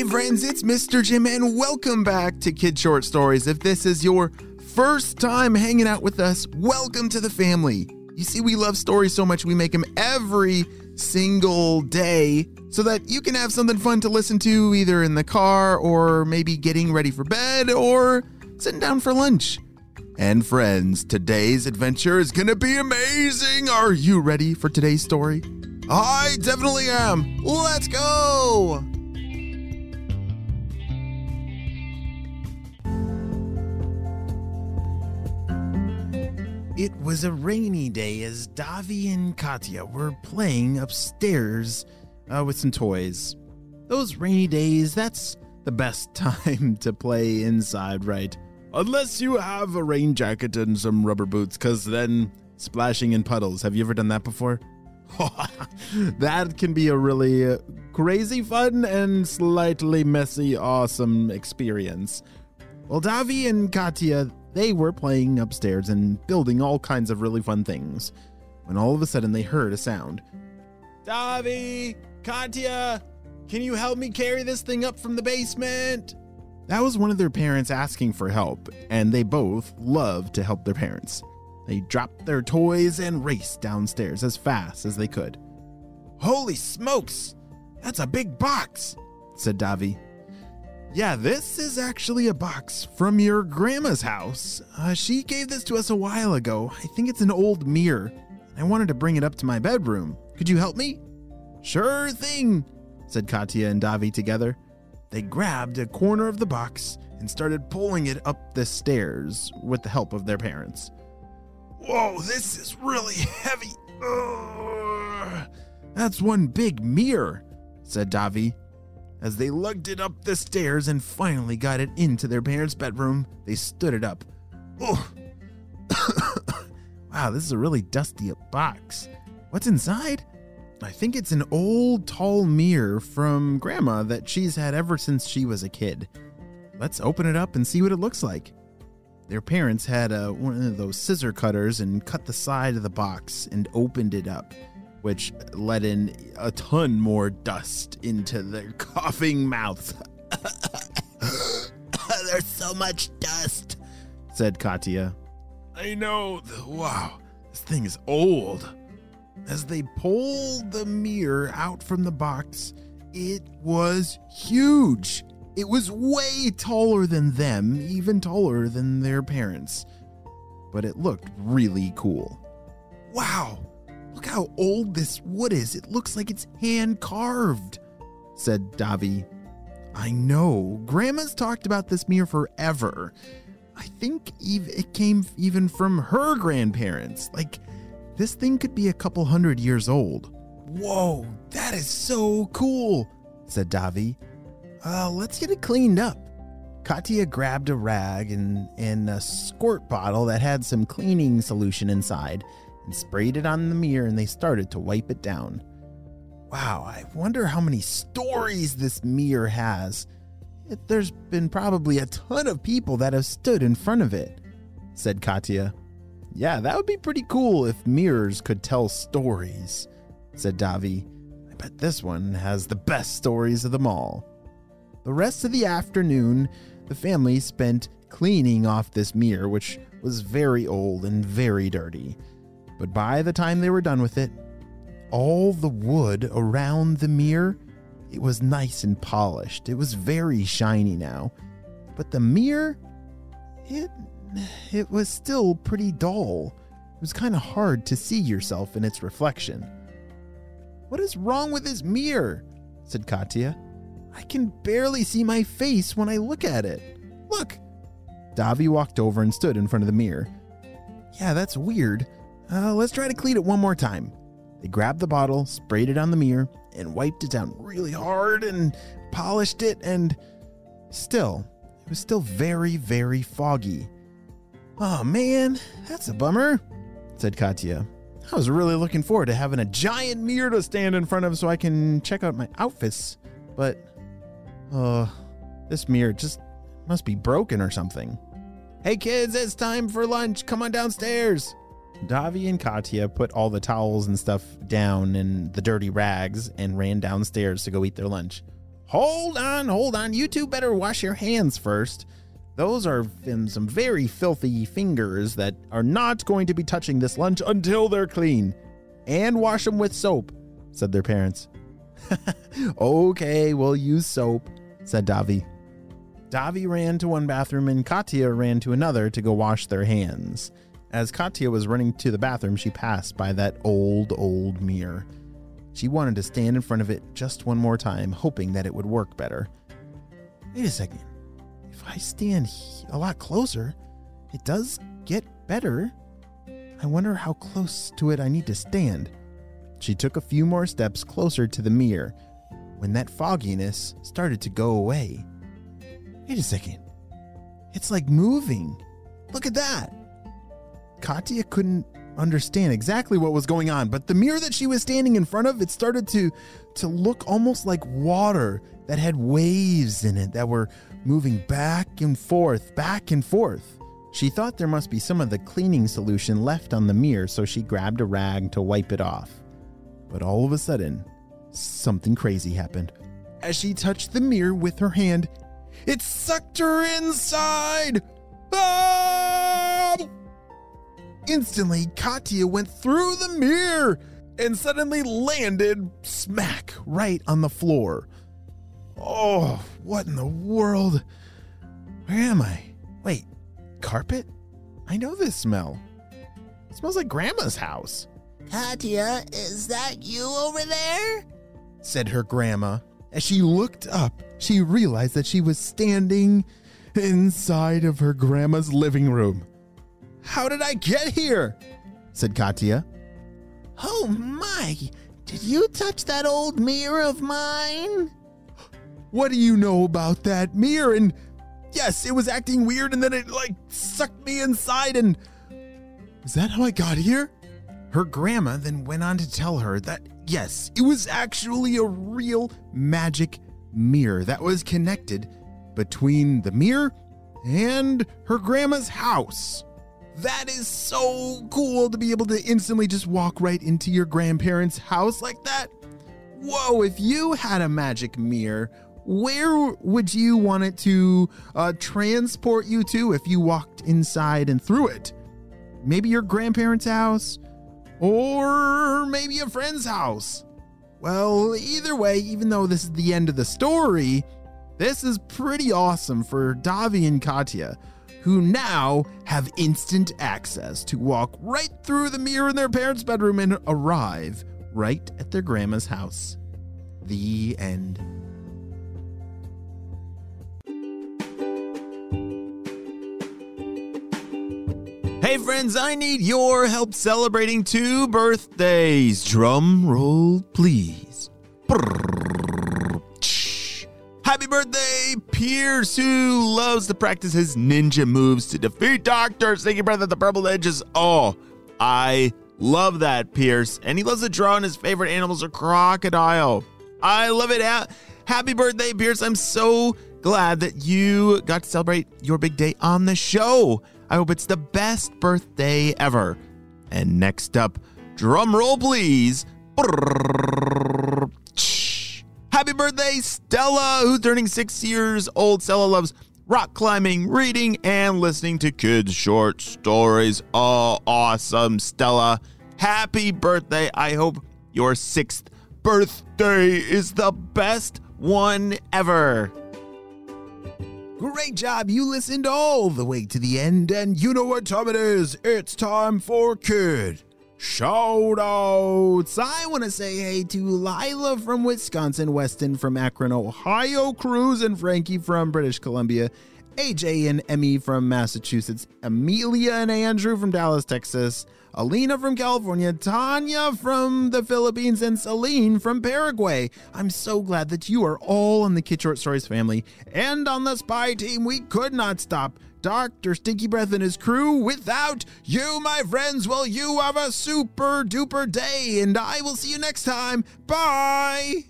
Hey friends, it's Mr. Jim and welcome back to Kid Short Stories. If this is your first time hanging out with us, welcome to the family. You see, we love stories so much we make them every single day so that you can have something fun to listen to either in the car or maybe getting ready for bed or sitting down for lunch. And friends, today's adventure is gonna be amazing. Are you ready for today's story? I definitely am. Let's go! It was a rainy day as Davi and Katya were playing upstairs uh, with some toys. Those rainy days, that's the best time to play inside, right? Unless you have a rain jacket and some rubber boots, because then splashing in puddles. Have you ever done that before? that can be a really crazy fun and slightly messy, awesome experience. Well, Davi and Katya, they were playing upstairs and building all kinds of really fun things when all of a sudden they heard a sound. Davi, Katya, can you help me carry this thing up from the basement? That was one of their parents asking for help, and they both loved to help their parents. They dropped their toys and raced downstairs as fast as they could. Holy smokes! That's a big box, said Davi. Yeah, this is actually a box from your grandma's house. Uh, she gave this to us a while ago. I think it's an old mirror. I wanted to bring it up to my bedroom. Could you help me? Sure thing, said Katya and Davi together. They grabbed a corner of the box and started pulling it up the stairs with the help of their parents. Whoa, this is really heavy. Ugh. That's one big mirror, said Davi. As they lugged it up the stairs and finally got it into their parents' bedroom, they stood it up. Oh, wow, this is a really dusty box. What's inside? I think it's an old tall mirror from Grandma that she's had ever since she was a kid. Let's open it up and see what it looks like. Their parents had a, one of those scissor cutters and cut the side of the box and opened it up, which let in a ton more dust into their coughing mouths. There's so much dust, said Katya. I know. Wow, this thing is old. As they pulled the mirror out from the box, it was huge. It was way taller than them, even taller than their parents. But it looked really cool. Wow, look how old this wood is. It looks like it's hand carved, said Davi. I know. Grandma's talked about this mirror forever. I think it came even from her grandparents. Like, this thing could be a couple hundred years old. Whoa, that is so cool, said Davi. Uh, let's get it cleaned up. Katya grabbed a rag and, and a squirt bottle that had some cleaning solution inside and sprayed it on the mirror and they started to wipe it down. Wow, I wonder how many stories this mirror has. It, there's been probably a ton of people that have stood in front of it, said Katya. Yeah, that would be pretty cool if mirrors could tell stories, said Davi. I bet this one has the best stories of them all. The rest of the afternoon, the family spent cleaning off this mirror, which was very old and very dirty. But by the time they were done with it, all the wood around the mirror, it was nice and polished. It was very shiny now. But the mirror, it it was still pretty dull. It was kind of hard to see yourself in its reflection. What is wrong with this mirror? said Katya. I can barely see my face when I look at it. Look! Davi walked over and stood in front of the mirror. Yeah, that's weird. Uh, let's try to clean it one more time. They grabbed the bottle, sprayed it on the mirror, and wiped it down really hard and polished it, and still, it was still very, very foggy. Oh man, that's a bummer, said Katya. I was really looking forward to having a giant mirror to stand in front of so I can check out my outfits, but uh, this mirror just must be broken or something. Hey kids, it's time for lunch. Come on downstairs. Davi and Katya put all the towels and stuff down and the dirty rags and ran downstairs to go eat their lunch. Hold on, hold on. You two better wash your hands first. Those are some very filthy fingers that are not going to be touching this lunch until they're clean. And wash them with soap, said their parents. okay, we'll use soap, said Davi. Davi ran to one bathroom and Katya ran to another to go wash their hands. As Katya was running to the bathroom, she passed by that old, old mirror. She wanted to stand in front of it just one more time, hoping that it would work better. Wait a second. If I stand a lot closer, it does get better. I wonder how close to it I need to stand. She took a few more steps closer to the mirror when that fogginess started to go away. Wait a second. It's like moving. Look at that. Katya couldn't understand exactly what was going on, but the mirror that she was standing in front of, it started to to look almost like water that had waves in it that were moving back and forth, back and forth. She thought there must be some of the cleaning solution left on the mirror, so she grabbed a rag to wipe it off. But all of a sudden, something crazy happened. As she touched the mirror with her hand, it sucked her inside! Ah! Instantly, Katya went through the mirror and suddenly landed smack right on the floor. Oh, what in the world? Where am I? Wait, carpet? I know this smell. It smells like Grandma's house. Katya, is that you over there? said her grandma. As she looked up, she realized that she was standing inside of her grandma's living room. How did I get here? said Katya. Oh my! Did you touch that old mirror of mine? What do you know about that mirror? And yes, it was acting weird and then it like sucked me inside and. Is that how I got here? Her grandma then went on to tell her that yes, it was actually a real magic mirror that was connected between the mirror and her grandma's house. That is so cool to be able to instantly just walk right into your grandparents' house like that. Whoa, if you had a magic mirror, where would you want it to uh, transport you to if you walked inside and through it? Maybe your grandparents' house, or maybe a friend's house. Well, either way, even though this is the end of the story, this is pretty awesome for Davi and Katya, who now have instant access to walk right through the mirror in their parents' bedroom and arrive right at their grandma's house. The end. Hey friends, I need your help celebrating two birthdays. Drum roll, please. Happy birthday, Pierce, who loves to practice his ninja moves to defeat Dr. Stinky Breath at the Purple Edges. Oh, I love that, Pierce. And he loves to draw, and his favorite animals are crocodile. I love it. Happy birthday, Pierce. I'm so glad that you got to celebrate your big day on the show. I hope it's the best birthday ever. And next up, drum roll please. Happy birthday, Stella, who's turning six years old. Stella loves rock climbing, reading, and listening to kids' short stories. Oh, awesome, Stella. Happy birthday. I hope your sixth birthday is the best one ever. Great job. You listened all the way to the end, and you know what time it is. It's time for Kid Shoutouts. I want to say hey to Lila from Wisconsin, Weston from Akron, Ohio, Cruz and Frankie from British Columbia, AJ and Emmy from Massachusetts, Amelia and Andrew from Dallas, Texas, Alina from California, Tanya from the Philippines, and Celine from Paraguay. I'm so glad that you are all in the Kid Short Stories family. And on the spy team, we could not stop Dr. Stinky Breath and his crew. Without you, my friends, well, you have a super duper day, and I will see you next time. Bye!